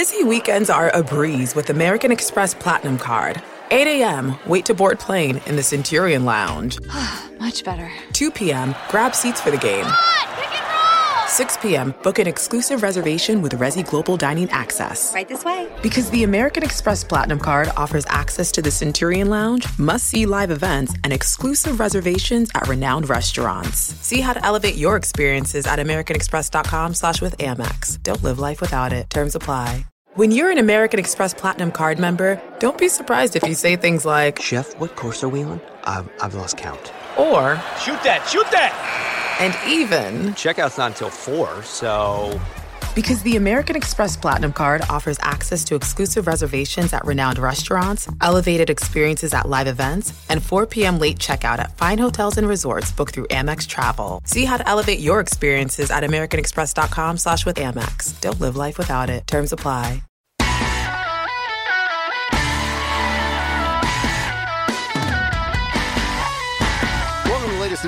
Busy weekends are a breeze with American Express Platinum Card. 8 a.m., wait to board plane in the Centurion Lounge. Much better. 2 p.m., grab seats for the game. 6 p.m., book an exclusive reservation with Resy Global Dining Access. Right this way. Because the American Express Platinum Card offers access to the Centurion Lounge, must see live events, and exclusive reservations at renowned restaurants. See how to elevate your experiences at AmericanExpress.com slash with Amex. Don't live life without it. Terms apply. When you're an American Express Platinum Card member, don't be surprised if you say things like, Chef, what course are we on? I've, I've lost count. or, Shoot that, shoot that! and even, Checkout's not until 4, so. Because the American Express Platinum Card offers access to exclusive reservations at renowned restaurants, elevated experiences at live events, and 4 p.m. late checkout at fine hotels and resorts booked through Amex Travel. See how to elevate your experiences at americanexpress.com slash with Amex. Don't live life without it. Terms apply.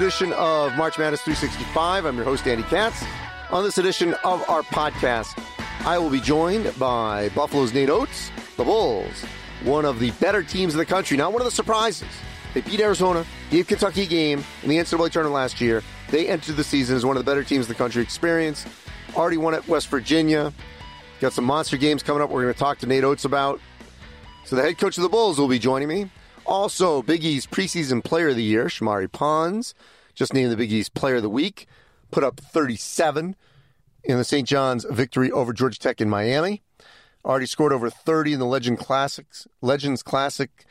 Edition of March Madness 365. I'm your host, Andy Katz. On this edition of our podcast, I will be joined by Buffalo's Nate Oats, the Bulls, one of the better teams in the country, not one of the surprises. They beat Arizona, gave Kentucky a game in the NCAA tournament last year. They entered the season as one of the better teams in the country experience. Already won at West Virginia. Got some monster games coming up we're going to talk to Nate Oats about. So the head coach of the Bulls will be joining me. Also, Big East preseason player of the year, Shamorie Ponds, just named the Big East player of the week, put up 37 in the St. John's victory over Georgia Tech in Miami. Already scored over 30 in the Legend Classics, Legends Classic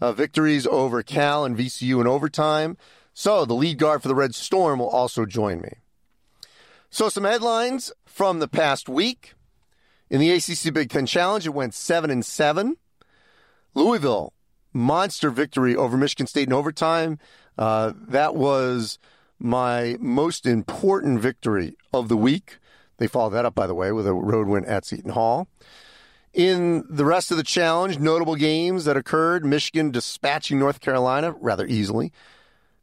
uh, victories over Cal and VCU in overtime. So the lead guard for the Red Storm will also join me. So some headlines from the past week. In the ACC Big Ten Challenge, it went 7 and 7. Louisville, monster victory over Michigan State in overtime. Uh, that was my most important victory of the week. They followed that up, by the way, with a road win at Seton Hall. In the rest of the challenge, notable games that occurred Michigan dispatching North Carolina rather easily,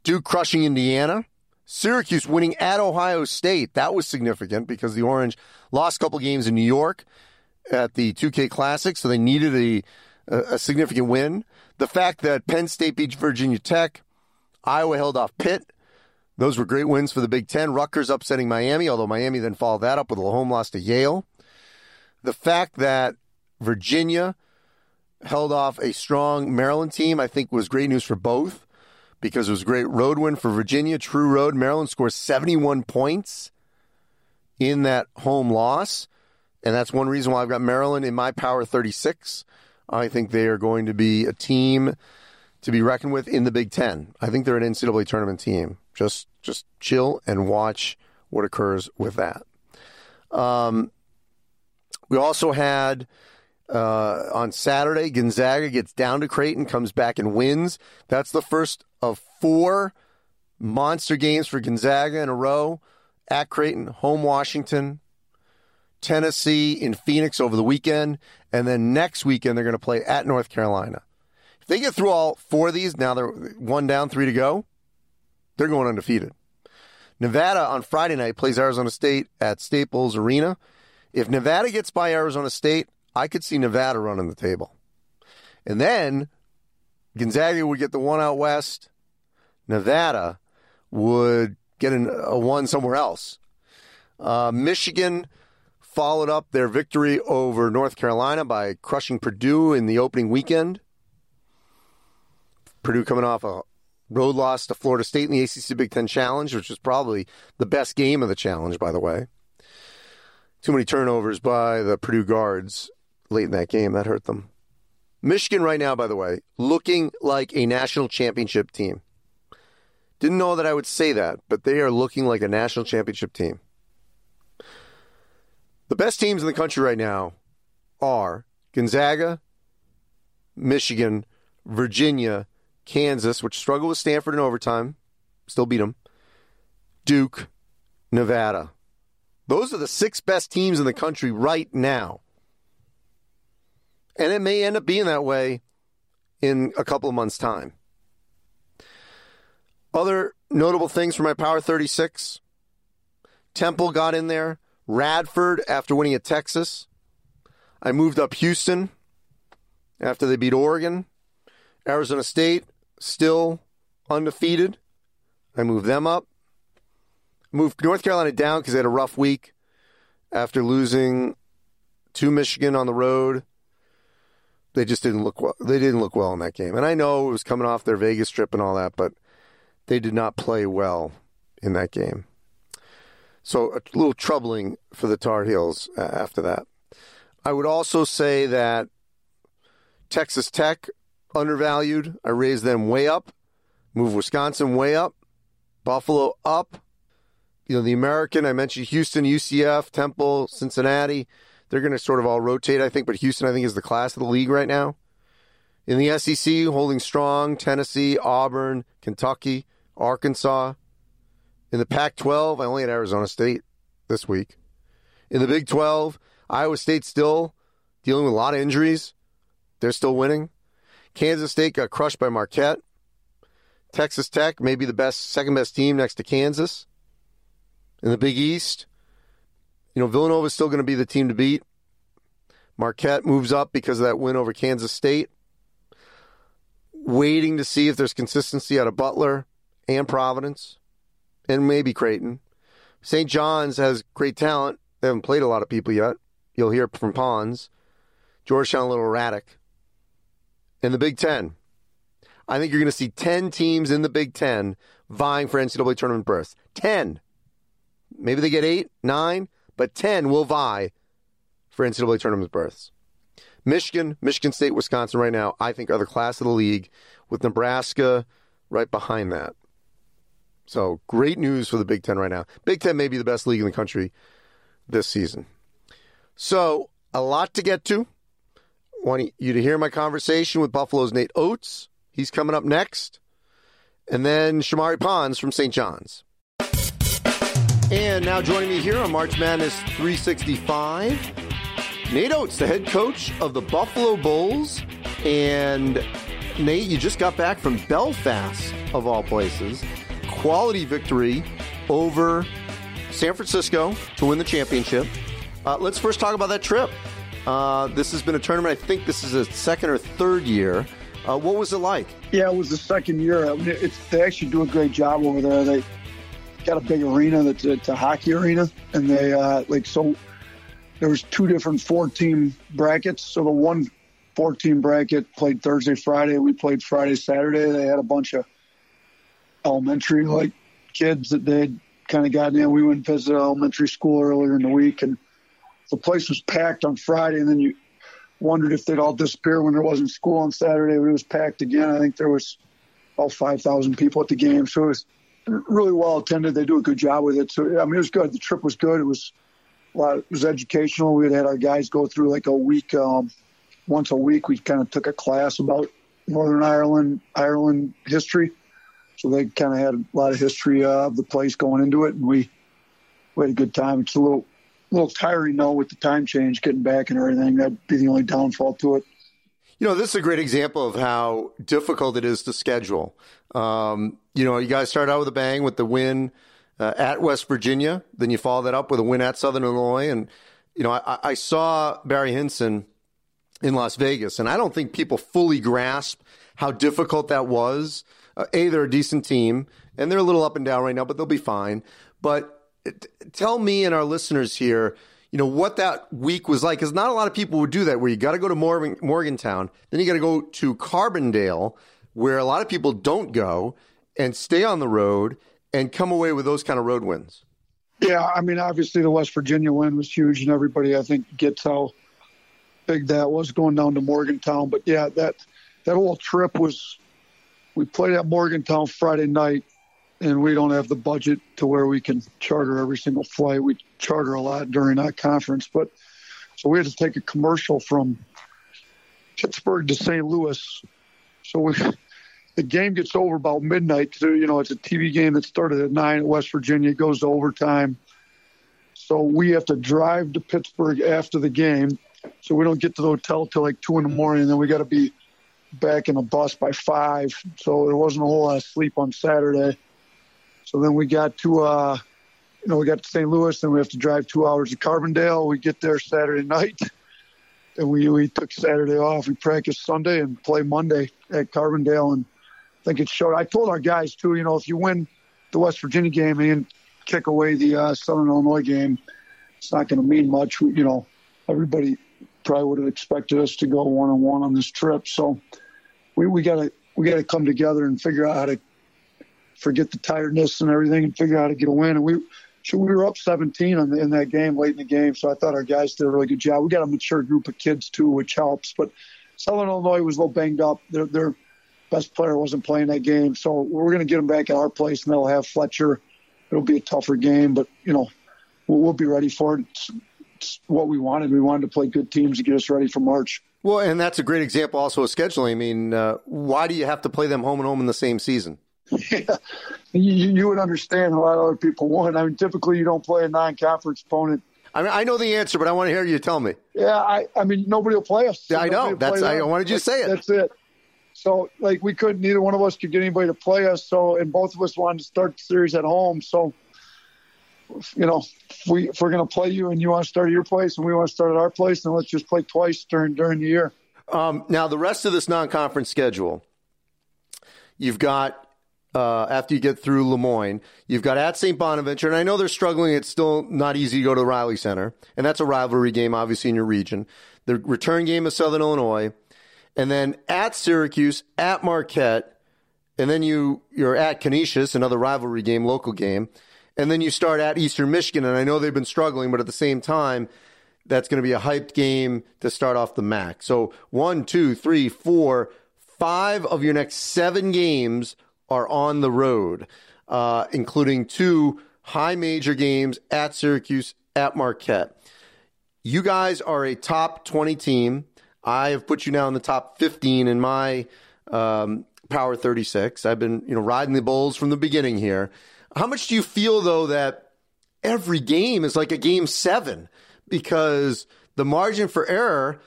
Duke crushing Indiana, Syracuse winning at Ohio State. That was significant because the Orange lost a couple games in New York at the 2K Classic, so they needed a a significant win. The fact that Penn State beat Virginia Tech, Iowa held off Pitt. Those were great wins for the Big Ten. Rutgers upsetting Miami, although Miami then followed that up with a home loss to Yale. The fact that Virginia held off a strong Maryland team, I think, was great news for both because it was a great road win for Virginia. True road. Maryland scores 71 points in that home loss. And that's one reason why I've got Maryland in my power 36. I think they are going to be a team to be reckoned with in the Big Ten. I think they're an NCAA tournament team. Just just chill and watch what occurs with that. Um, we also had uh, on Saturday Gonzaga gets down to Creighton, comes back and wins. That's the first of four monster games for Gonzaga in a row at Creighton, home Washington, Tennessee in Phoenix over the weekend, and then next weekend they're going to play at North Carolina. If they get through all four of these, now they're one down, three to go, they're going undefeated. Nevada on Friday night plays Arizona State at Staples Arena. If Nevada gets by Arizona State, I could see Nevada running the table. And then Gonzaga would get the one out west. Nevada would get an, a one somewhere else. Uh, Michigan followed up their victory over North Carolina by crushing Purdue in the opening weekend. Purdue coming off a road loss to Florida State in the ACC Big Ten Challenge, which was probably the best game of the challenge, by the way. Too many turnovers by the Purdue guards late in that game. That hurt them. Michigan, right now, by the way, looking like a national championship team. Didn't know that I would say that, but they are looking like a national championship team. The best teams in the country right now are Gonzaga, Michigan, Virginia, Kansas, which struggled with Stanford in overtime, still beat them, Duke, Nevada. Those are the six best teams in the country right now. And it may end up being that way in a couple of months' time. Other notable things for my Power 36 Temple got in there. Radford, after winning at Texas, I moved up Houston after they beat Oregon. Arizona State still undefeated. I moved them up. Moved North Carolina down because they had a rough week after losing to Michigan on the road. They just didn't look well. They didn't look well in that game. And I know it was coming off their Vegas trip and all that, but they did not play well in that game. So a little troubling for the Tar Heels uh, after that. I would also say that Texas Tech undervalued. I raised them way up. Move Wisconsin way up. Buffalo up. You know, the American, I mentioned Houston, UCF, Temple, Cincinnati. They're going to sort of all rotate, I think, but Houston, I think, is the class of the league right now. In the SEC, holding strong Tennessee, Auburn, Kentucky, Arkansas. In the Pac 12, I only had Arizona State this week. In the Big 12, Iowa State still dealing with a lot of injuries. They're still winning. Kansas State got crushed by Marquette. Texas Tech, may be the best, second best team next to Kansas. In the Big East, you know, Villanova is still going to be the team to beat. Marquette moves up because of that win over Kansas State. Waiting to see if there's consistency out of Butler and Providence and maybe Creighton. St. John's has great talent. They haven't played a lot of people yet. You'll hear from Ponds. Georgetown a little erratic. In the Big Ten, I think you're going to see 10 teams in the Big Ten vying for NCAA tournament berths. 10. Maybe they get eight, nine, but 10 will vie for NCAA tournament berths. Michigan, Michigan State, Wisconsin right now, I think are the class of the league, with Nebraska right behind that. So great news for the Big Ten right now. Big Ten may be the best league in the country this season. So a lot to get to. Want you to hear my conversation with Buffalo's Nate Oats. He's coming up next. And then Shamorie Ponds from St. John's. And now joining me here on March Madness 365, Nate Oats, the head coach of the Buffalo Bulls. And Nate, you just got back from Belfast, of all places. Quality victory over San Francisco to win the championship. Uh, let's first talk about that trip. Uh, this has been a tournament. I think this is a second or third year. Uh, what was it like? Yeah, it was the second year. I mean, they actually do a great job over there. They got a big arena that's a, a hockey arena, and they uh, like so. There was two different four-team brackets. So the one four-team bracket played Thursday, Friday. We played Friday, Saturday. They had a bunch of elementary like kids that they had kind of gotten in. We went and visited elementary school earlier in the week, and the place was packed on Friday, and then you wondered if they'd all disappear when there wasn't school on Saturday. But it was packed again. I think there was about five thousand people at the game, so it was really well attended. They do a good job with it. So I mean, it was good. The trip was good. It was a lot. It was educational. We had our guys go through like a week, um, once a week. We kind of took a class about Northern Ireland, Ireland history. So they kind of had a lot of history of the place going into it, and we we had a good time. It's a little little tiring though with the time change, getting back and everything. That'd be the only downfall to it. You know, this is a great example of how difficult it is to schedule. Um, you know, you guys start out with a bang with the win uh, at West Virginia, then you follow that up with a win at Southern Illinois, and you know, I, I saw Barry Hinson in Las Vegas, and I don't think people fully grasp how difficult that was. Uh, a, they're a decent team, and they're a little up and down right now, but they'll be fine. But tell me and our listeners here, you know, what that week was like. Because not a lot of people would do that, where you got to go to Morgan, Morgantown, then you got to go to Carbondale, where a lot of people don't go, and stay on the road and come away with those kind of road wins. Yeah, I mean, obviously the West Virginia win was huge, and everybody I think gets how big that was going down to Morgantown. But yeah, that that whole trip was. We played at Morgantown Friday night and we don't have the budget to where we can charter every single flight. We charter a lot during that conference, but so we had to take a commercial from Pittsburgh to St. Louis. So we, the game gets over about midnight. So, you know, it's a TV game that started at nine at West Virginia, it goes to overtime. So we have to drive to Pittsburgh after the game. So we don't get to the hotel till like two in the morning, and then we got to be back in a bus by five. So there wasn't a whole lot of sleep on Saturday. So then we got to, uh, you know, we got to St. Louis, then we have to drive two hours to Carbondale. We get there Saturday night. and we we took Saturday off. We practiced Sunday and play Monday at Carbondale, and I think it showed. I told our guys too. You know, if you win the West Virginia game and kick away the uh, Southern Illinois game, it's not going to mean much. You know, everybody probably would have expected us to go one on one on this trip. So we we got to we got to come together and figure out how to forget the tiredness and everything and figure out how to get a win. And we so we were up 17 the, in that game late in the game. So I thought our guys did a really good job. We got a mature group of kids too, which helps. But Southern Illinois was a little banged up. Their, their best player wasn't playing that game, so we're going to get them back at our place, and they'll have Fletcher. It'll be a tougher game, but you know we'll, we'll be ready for it. What we wanted. We wanted to play good teams to get us ready for March. Well, and that's a great example also of scheduling. I mean, uh, why do you have to play them home and home in the same season? Yeah, you, you would understand a lot of other people would. I mean, typically you don't play a non-conference opponent. I mean, I know the answer, but I want to hear you tell me. Yeah, I, I mean, nobody will play us. Yeah, I know. That's I wanted you to say it. That's it. So, like, we couldn't. Neither one of us could get anybody to play us. So, and both of us wanted to start the series at home. So, you know, if we if we're going to play you and you want to start at your place and we want to start at our place, then let's just play twice during during the year. Um, now, the rest of this non-conference schedule, you've got uh, after you get through Le Moyne. You've got at St. Bonaventure, and I know they're struggling. It's still not easy to go to the Reilly Center, and that's a rivalry game, obviously, in your region. The return game of Southern Illinois, and then at Syracuse, at Marquette, and then you, you're at Canisius, another rivalry game, local game, and then you start at Eastern Michigan, and I know they've been struggling, but at the same time, that's going to be a hyped game to start off the MAC. So one, two, three, four, five of your next seven games – are on the road, uh, including two high major games at Syracuse, at Marquette. You guys are a top 20 team. I have put you now in the top 15 in my um, Power 36. I've been, you know, riding the Bulls from the beginning here. How much do you feel though that every game is like a game seven because the margin for error,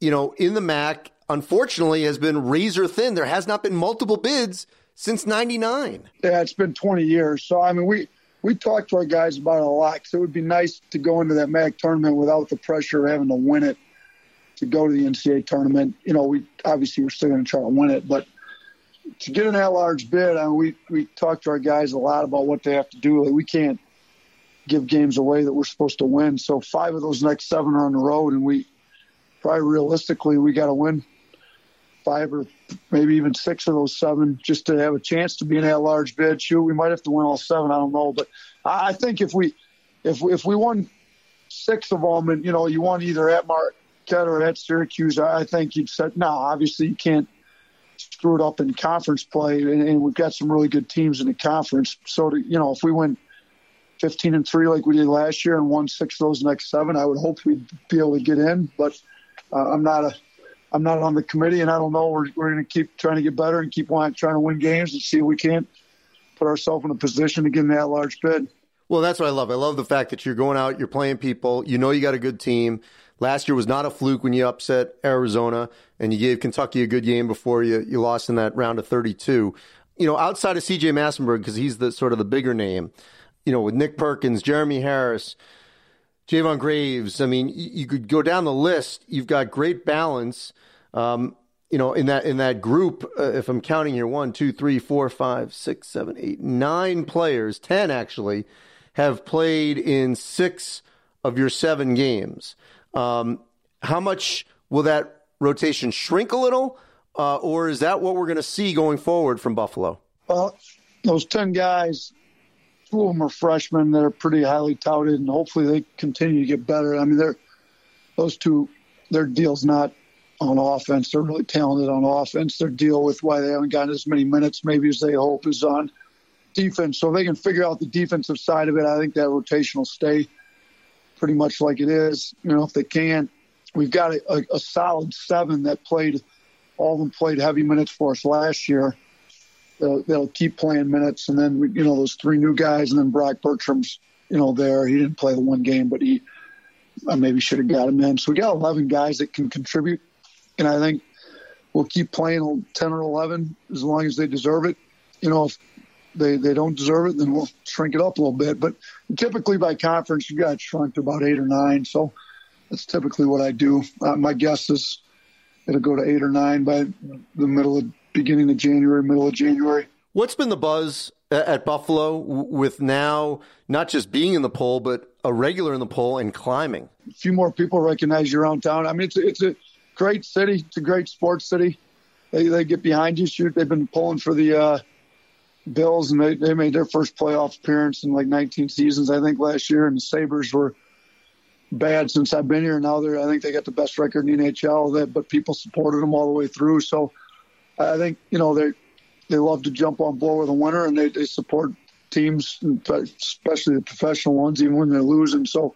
you know, in the MAC, unfortunately, has been razor thin. There has not been multiple bids since 99. Yeah, it's been 20 years. So, I mean, we, we talked to our guys about it a lot because it would be nice to go into that MAC tournament without the pressure of having to win it to go to the NCAA tournament. You know, we obviously we're still going to try to win it, but to get an at-large bid, I mean, we we talk to our guys a lot about what they have to do. Like, we can't give games away that we're supposed to win. So five of those next seven are on the road, and we probably realistically we got to win five or maybe even six of those seven just to have a chance to be in that large bid. Shoot, we might have to win all seven. I don't know, but I think if we if if we won six of them, and you know, you won either at Marquette or at Syracuse, I think you'd said no. Obviously, you can't screw it up in conference play, and, and we've got some really good teams in the conference. So, to, you know, if we win 15 and three like we did last year and won six of those next seven, I would hope we'd be able to get in. But uh, I'm not a I'm not on the committee, and I don't know. We're, we're going to keep trying to get better and keep trying to win games and see if we can't put ourselves in a position to get in that large bid. Well, that's what I love. I love the fact that you're going out, you're playing people, you know you got a good team. Last year was not a fluke when you upset Arizona and you gave Kentucky a good game before you, you lost in that round of 32. You know, outside of CJ Massinburg, because he's the sort of the bigger name, you know, with Nick Perkins, Jeremy Harris, Jayvon Graves. I mean, you, could go down the list. You've got great balance. Um, you know, in that in that group, uh, if I'm counting here, one, two, three, four, five, six, seven, eight, nine players, ten actually, have played in six of your seven games. Um, how much will that rotation shrink a little, uh, or is that what we're going to see going forward from Buffalo? Well, those ten guys, two of them are freshmen that are pretty highly touted, and hopefully they continue to get better. I mean, they're those two, their deal's not on offense. They're really talented on offense. Their deal with why they haven't gotten as many minutes maybe as they hope is on defense. So if they can figure out the defensive side of it, I think that rotation will stay pretty much like it is. You know, if they can, we've got a, a, a solid seven that played, all of them played heavy minutes for us last year. They'll, they'll keep playing minutes, and then you know those three new guys, and then Brock Bertram's you know there. He didn't play the one game, but he I maybe should have got him in. So we got 11 guys that can contribute and I think we'll keep playing 10 or 11 as long as they deserve it. You know, if they, they don't deserve it, then we'll shrink it up a little bit. But typically by conference, you got shrunk to about eight or nine. So that's typically what I do. Uh, my guess is it'll go to eight or nine by the middle of beginning of January, middle of January. What's been the buzz at Buffalo with now not just being in the poll, but a regular in the poll and climbing? A few more people recognize you around town. I mean, it's a, it's a great city. It's a great sports city. They they get behind you. Shoot, they've been pulling for the uh, Bills, and they, they made their first playoff appearance in like 19 seasons, I think, last year. And the Sabres were bad since I've been here. Now they're I think they got the best record in the NHL. That but people supported them all the way through. So I think you know they they love to jump on board with a winner, and they, they support teams, especially the professional ones, even when they're losing. So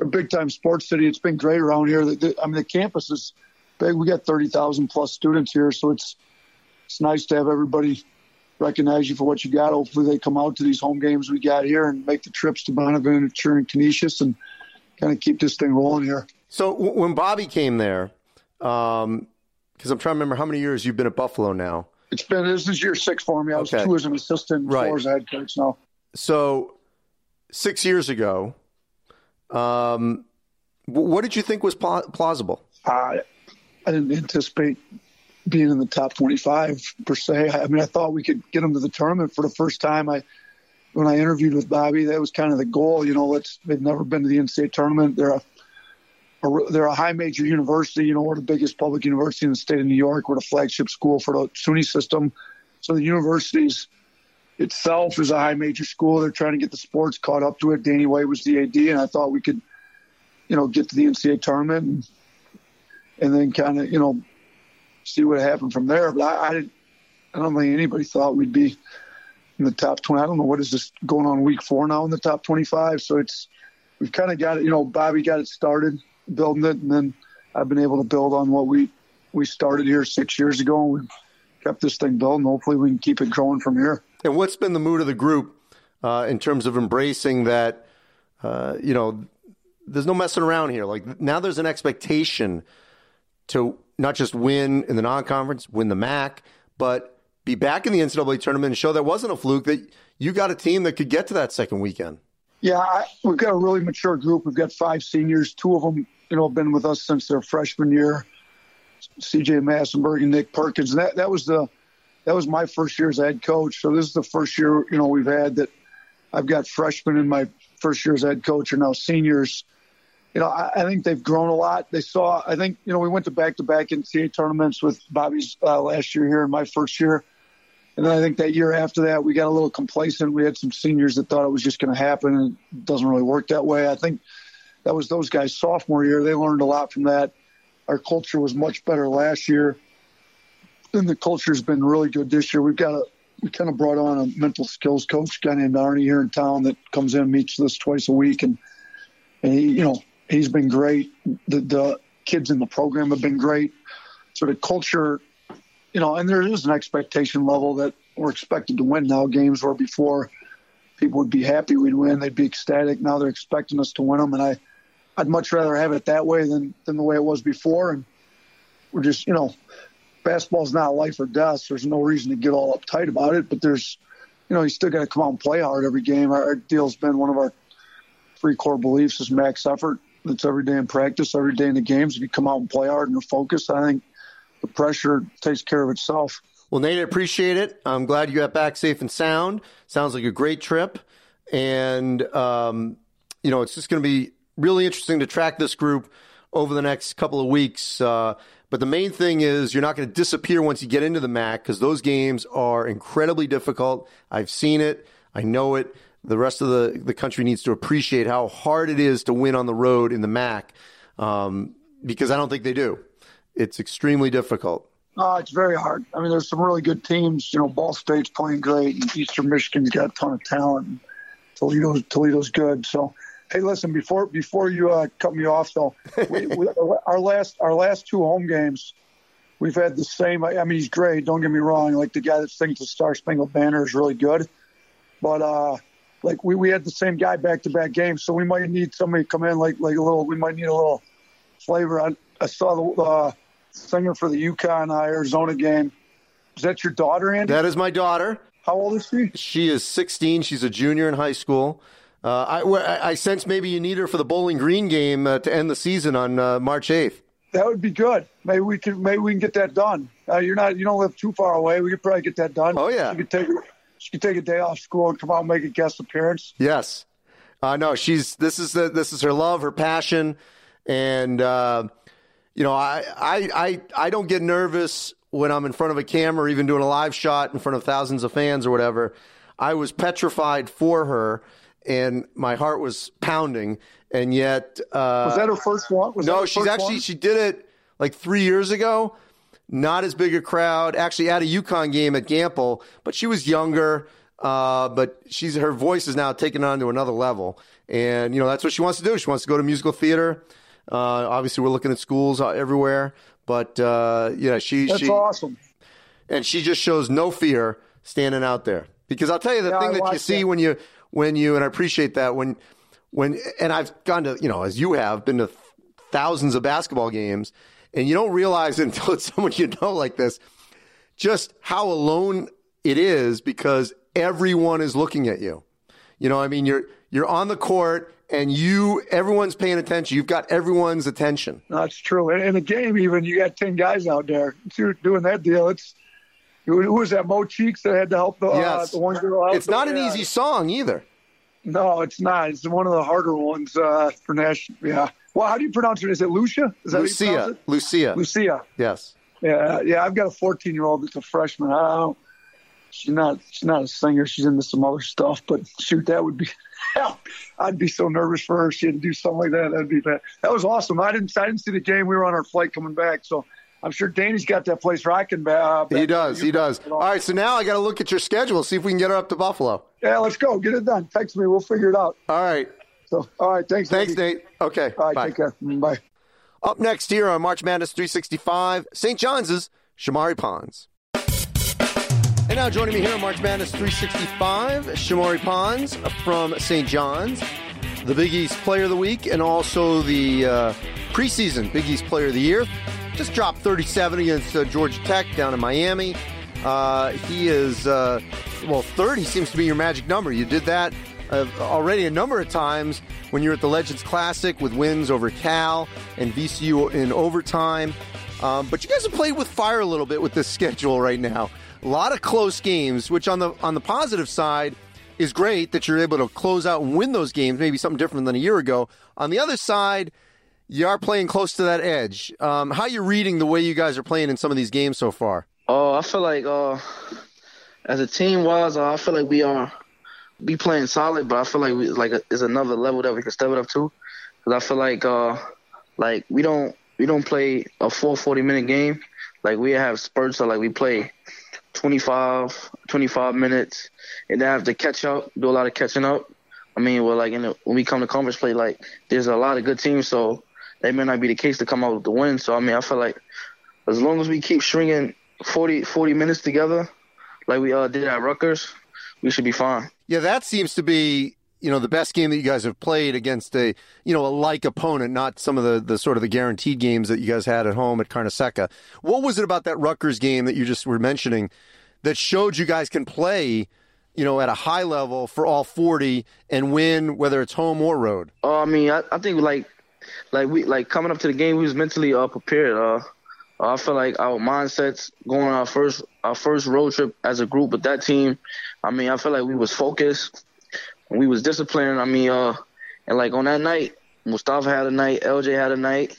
a big time sports city. It's been great around here. I mean, the campus is big. We got thirty thousand plus students here, so it's it's nice to have everybody recognize you for what you got. Hopefully, they come out to these home games we got here and make the trips to Bonaventure and Canisius and kind of keep this thing rolling here. So when Bobby came there, because um, I'm trying to remember how many years you've been at Buffalo now. It's been this is year six for me. I was okay. two as an assistant, right. four as a head coach now. So six years ago, um, what did you think was plausible? Uh, I didn't anticipate being in the top 25 per se. I mean, I thought we could get them to the tournament for the first time. I when I interviewed with Bobby, that was kind of the goal. You know, let's they've never been to the NCAA tournament. They're a, a, they're a high major university. You know, we're the biggest public university in the state of New York. We're the flagship school for the SUNY system. So the universities itself is a high major school. They're trying to get the sports caught up to it. Danny White was the AD, and I thought we could, you know, get to the NCAA tournament and, and then kind of, you know, see what happened from there. But I, I. I don't think anybody thought we'd be in the top 20. I don't know what is this going on week four now in the top 25. So it's we've kind of got it. You know, Bobby got it started building it, and then I've been able to build on what we we started here six years ago, and we've kept this thing building. Hopefully, we can keep it growing from here. And what's been the mood of the group uh, in terms of embracing that? Uh, you know, there's no messing around here. Like now, there's an expectation to not just win in the non-conference, win the MAC, but be back in the NCAA tournament and show that wasn't a fluke, that you got a team that could get to that second weekend. Yeah, I, we've got a really mature group. We've got five seniors. Two of them, you know, have been with us since their freshman year. C.J. Massinburg and Nick Perkins. And that that was the that was my first year as head coach. So this is the first year you know we've had that I've got freshmen in my first year as head coach are now seniors. You know, I, I think they've grown a lot. They saw. I think you know we went to back to back NCAA tournaments with Bobby's uh, last year here in my first year and then I think that year after that, we got a little complacent. We had some seniors that thought it was just going to happen, and it doesn't really work that way. I think that was those guys' sophomore year. They learned a lot from that. Our culture was much better last year, and the culture's been really good this year. We've got a we kind of brought on a mental skills coach, guy named Arnie here in town that comes in and meets us twice a week, and and he, you know, he's been great. The the kids in the program have been great. So the culture you know, and there is an expectation level that we're expected to win now. Games where before people would be happy we'd win, they'd be ecstatic. Now they're expecting us to win them, and I, I'd much rather have it that way than than the way it was before. And we're just, you know, basketball's not life or death. There's no reason to get all uptight about it, but there's, you know, you still got to come out and play hard every game. Our deal's been one of our three core beliefs is max effort. It's every day in practice, every day in the games. If you come out and play hard and are focused, I think the pressure takes care of itself. Well, Nate, I appreciate it. I'm glad you got back safe and sound. Sounds like a great trip. And, um, you know, it's just going to be really interesting to track this group over the next couple of weeks. Uh, but the main thing is you're not going to disappear once you get into the MAC because those games are incredibly difficult. I've seen it. I know it. The rest of the, the country needs to appreciate how hard it is to win on the road in the MAC um, because I don't think they do it's extremely difficult. Uh, it's very hard. I mean, there's some really good teams. You know, Ball State's playing great, and Eastern Michigan's got a ton of talent. Toledo's Toledo's good. So, hey, listen before before you uh, cut me off, though, we, we, our last our last two home games, we've had the same. I mean, he's great. Don't get me wrong. Like the guy that sings the Star Spangled Banner is really good, but uh, like we, we had the same guy back to back games, so we might need somebody to come in like like a little. We might need a little flavor. I, I saw the. Uh, singer for the UConn Arizona game. Is that your daughter, Andy? That is my daughter. How old is she? She is 16. She's a junior in high school. Uh, I, I sense maybe you need her for the Bowling Green game uh, to end the season on uh, March 8th. That would be good. Maybe we can maybe we can get that done. Uh, you're not you don't live too far away. We could probably get that done. Oh yeah. You could take she could take a day off school and come out and make a guest appearance. Yes. Uh, no, she's this is the, this is her love, her passion, and uh, you know I, I I I don't get nervous when I'm in front of a camera, or even doing a live shot in front of thousands of fans or whatever. I was petrified for her, and my heart was pounding. And yet, uh, was that her first one? Was no, she's actually one? she did it like three years ago. Not as big a crowd. Actually, at a UConn game at Gampel, but she was younger. Uh, but she's her voice is now taken on to another level, and you know that's what she wants to do. She wants to go to musical theater. Uh, obviously, we're looking at schools uh, everywhere, but uh, yeah, she that's she, awesome, and she just shows no fear standing out there. Because I'll tell you the yeah, thing I that you see that. when you when you and I appreciate that when when and I've gone to you know as you have been to thousands of basketball games and you don't realize until it's someone you know like this just how alone it is because everyone is looking at you. You know i mean you're you're on the court and you everyone's paying attention. You've got everyone's attention. That's true. In a game even you got 10 guys out there doing that deal. It's who was that Mo Cheeks that had to help the, yes. uh, the one girl out it's not an easy song either no, it's not. It's one of the harder ones uh, for Nash. Yeah. Well, how do you pronounce it? Is it Lucia? Is that Lucia. Lucia. Lucia. Yes. Yeah, yeah. I've got a 14 year old that's a freshman. I don't. She's not. She's not a singer. She's into some other stuff. But shoot, that would be. Hell, I'd be so nervous for her. If she had to do something like that. That'd be bad. That was awesome. I didn't. I didn't see the game. We were on our flight coming back, so I'm sure Danny's got that place where rocking. Uh, he does. He does. All right. So now I got to look at your schedule. See if we can get her up to Buffalo. Yeah, let's go. Get it done. Text me. We'll figure it out. All right. So, all right. Thanks. Thanks, Andy. Nate. Okay. All right. Bye. Take care. Bye. Up next here on March Madness 365, St. John's Shamorie Ponds. And now joining me here on March Madness 365, Shamorie Ponds from St. John's, the Big East Player of the Week, and also the uh, preseason Big East Player of the Year. Just dropped 37 against uh, Georgia Tech down in Miami. Uh, he is, uh, well, 30 seems to be your magic number. You did that uh, already a number of times when you were at the Legends Classic with wins over Cal and VCU in overtime. Um, but you guys have played with fire a little bit with this schedule right now. A lot of close games, which on the on the positive side is great that you're able to close out and win those games. Maybe something different than a year ago. On the other side, you are playing close to that edge. Um, how you reading the way you guys are playing in some of these games so far? Oh, uh, I feel like uh, as a team wise, uh, I feel like we are be playing solid, but I feel like we like is another level that we can step it up to. Because I feel like uh, like we don't we don't play a full 40 minute game. Like we have spurts of like we play 25, 25 minutes, and then have to catch up, do a lot of catching up. I mean, well, like the, when we come to conference play, like there's a lot of good teams, so that may not be the case to come out with the win. So I mean, I feel like as long as we keep stringing 40, 40 minutes together, like we uh, did at Rutgers, we should be fine. Yeah, that seems to be you know the best game that you guys have played against a you know a like opponent, not some of the the sort of the guaranteed games that you guys had at home at Carnesecca. What was it about that Rutgers game that you just were mentioning that showed you guys can play? You know, at a high level for all forty and win, whether it's home or road. Uh, I mean, I, I think like, like we like coming up to the game, we was mentally uh, prepared. Uh, I feel like our mindsets going on our first our first road trip as a group with that team. I mean, I feel like we was focused, we was disciplined. I mean, uh, and like on that night, Mustapha had a night, LJ had a night,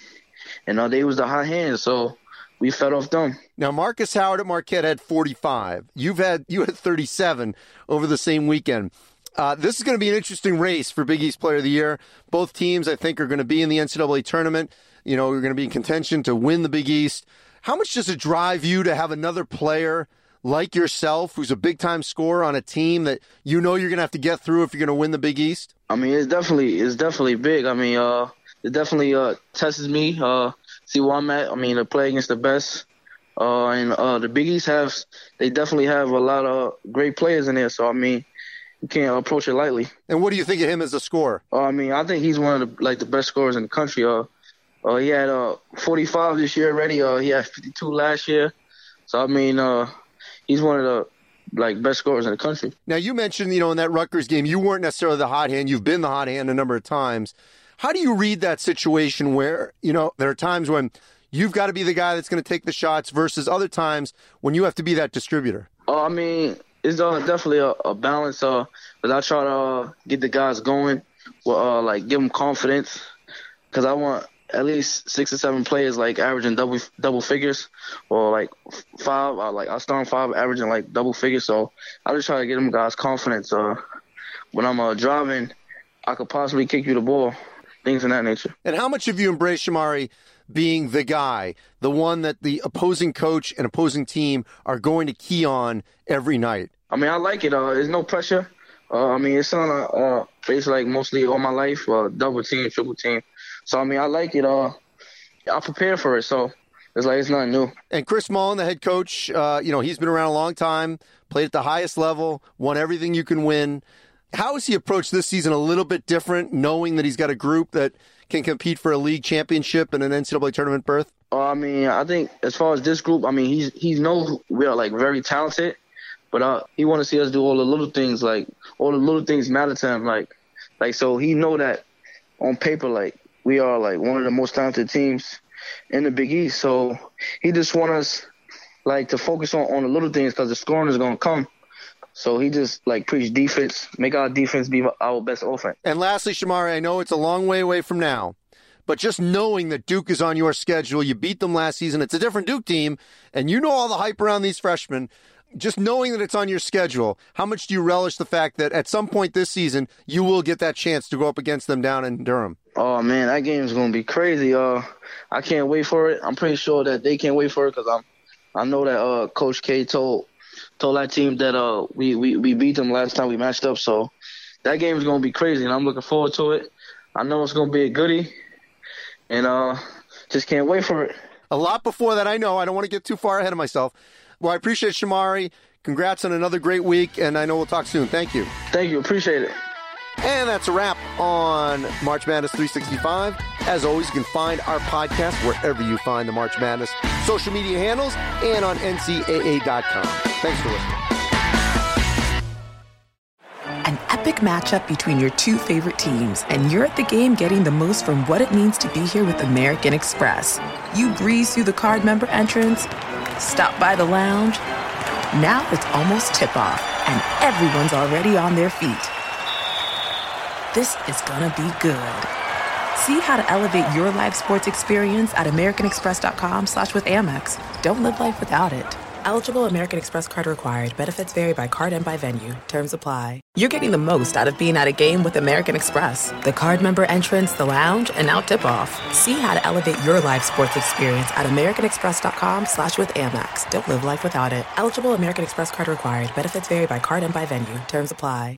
and uh, they was the hot hands. So we fed off them. Now Marcus Howard at Marquette had 45. You've had you had 37 over the same weekend. Uh, this is going to be an interesting race for Big East Player of the Year. Both teams, I think, are going to be in the NCAA tournament. You know, you're going to be in contention to win the Big East. How much does it drive you to have another player like yourself, who's a big time scorer on a team that you know you're going to have to get through if you're going to win the Big East? I mean, it's definitely it's definitely big. I mean, uh, it definitely uh, tests me. Uh, see where I'm at. I mean, to play against the best. Uh, and uh, the Big East have they definitely have a lot of great players in there. So I mean, you can't approach it lightly. And what do you think of him as a scorer? Uh, I mean, I think he's one of the like the best scorers in the country. Uh, uh he had uh 45 this year already. Uh, he had 52 last year. So I mean, uh, he's one of the like best scorers in the country. Now you mentioned, you know, in that Rutgers game, you weren't necessarily the hot hand. You've been the hot hand a number of times. How do you read that situation where, you know, there are times when you've got to be the guy that's going to take the shots versus other times when you have to be that distributor? Uh, I mean, it's uh, definitely a, a balance. Uh, but I try to uh, get the guys going, well, uh, like give them confidence, because I want at least six or seven players like averaging double double figures, or like five. Uh, like I start five averaging like double figures. So I just try to get them guys confidence. Uh, when I'm uh, driving, I could possibly kick you the ball, things of that nature. And how much have you embraced Shamorie? Being the guy, the one that the opposing coach and opposing team are going to key on every night? I mean, I like it. Uh, there's no pressure. Uh, I mean, it's on a uh, face like mostly all my life, uh, double team, triple team. So I mean, I like it. Uh, I prepare for it, so it's like it's nothing new. And Chris Mullin, the head coach, uh, you know, he's been around a long time, played at the highest level, won everything you can win. How has he approached this season a little bit different, knowing that he's got a group that can compete for a league championship and an NCAA tournament berth? Uh, I mean, I think as far as this group, I mean, he's he knows we are like very talented, but uh, he want to see us do all the little things, like all the little things matter to him, like like so he know that on paper, like we are like one of the most talented teams in the Big East. So he just want us like to focus on on the little things because the scoring is gonna come. So he just like preach defense, make our defense be our best offense. And lastly, Shamorie, I know it's a long way away from now, but just knowing that Duke is on your schedule, you beat them last season. It's a different Duke team, and you know all the hype around these freshmen. Just knowing that it's on your schedule, how much do you relish the fact that at some point this season you will get that chance to go up against them down in Durham? Oh man, that game is gonna be crazy. Uh, I can't wait for it. I'm pretty sure that they can't wait for it because I'm, I know that uh, Coach K told told that team that uh we, we, we beat them last time we matched up. So that game is gonna be crazy, and I'm looking forward to it. I know it's gonna be a goodie, and uh just can't wait for it. A lot before that, I know. I don't want to get too far ahead of myself. Well, I appreciate Shamorie. Congrats on another great week, and I know we'll talk soon. Thank you. Thank you. Appreciate it. And that's a wrap on March Madness 365. As always, you can find our podcast wherever you find the March Madness social media handles and on NCAA.com. Thanks for listening. An epic matchup between your two favorite teams, and you're at the game getting the most from what it means to be here with American Express. You breeze through the card member entrance, stop by the lounge. Now it's almost tip off, and everyone's already on their feet. This is gonna be good. See how to elevate your live sports experience at americanexpress.com slash with Amex. Don't live life without it. Eligible American Express card required. Benefits vary by card and by venue. Terms apply. You're getting the most out of being at a game with American Express. The card member entrance, the lounge, and now tip-off. See how to elevate your live sports experience at americanexpress.com slash with Amex. Don't live life without it. Eligible American Express card required. Benefits vary by card and by venue. Terms apply.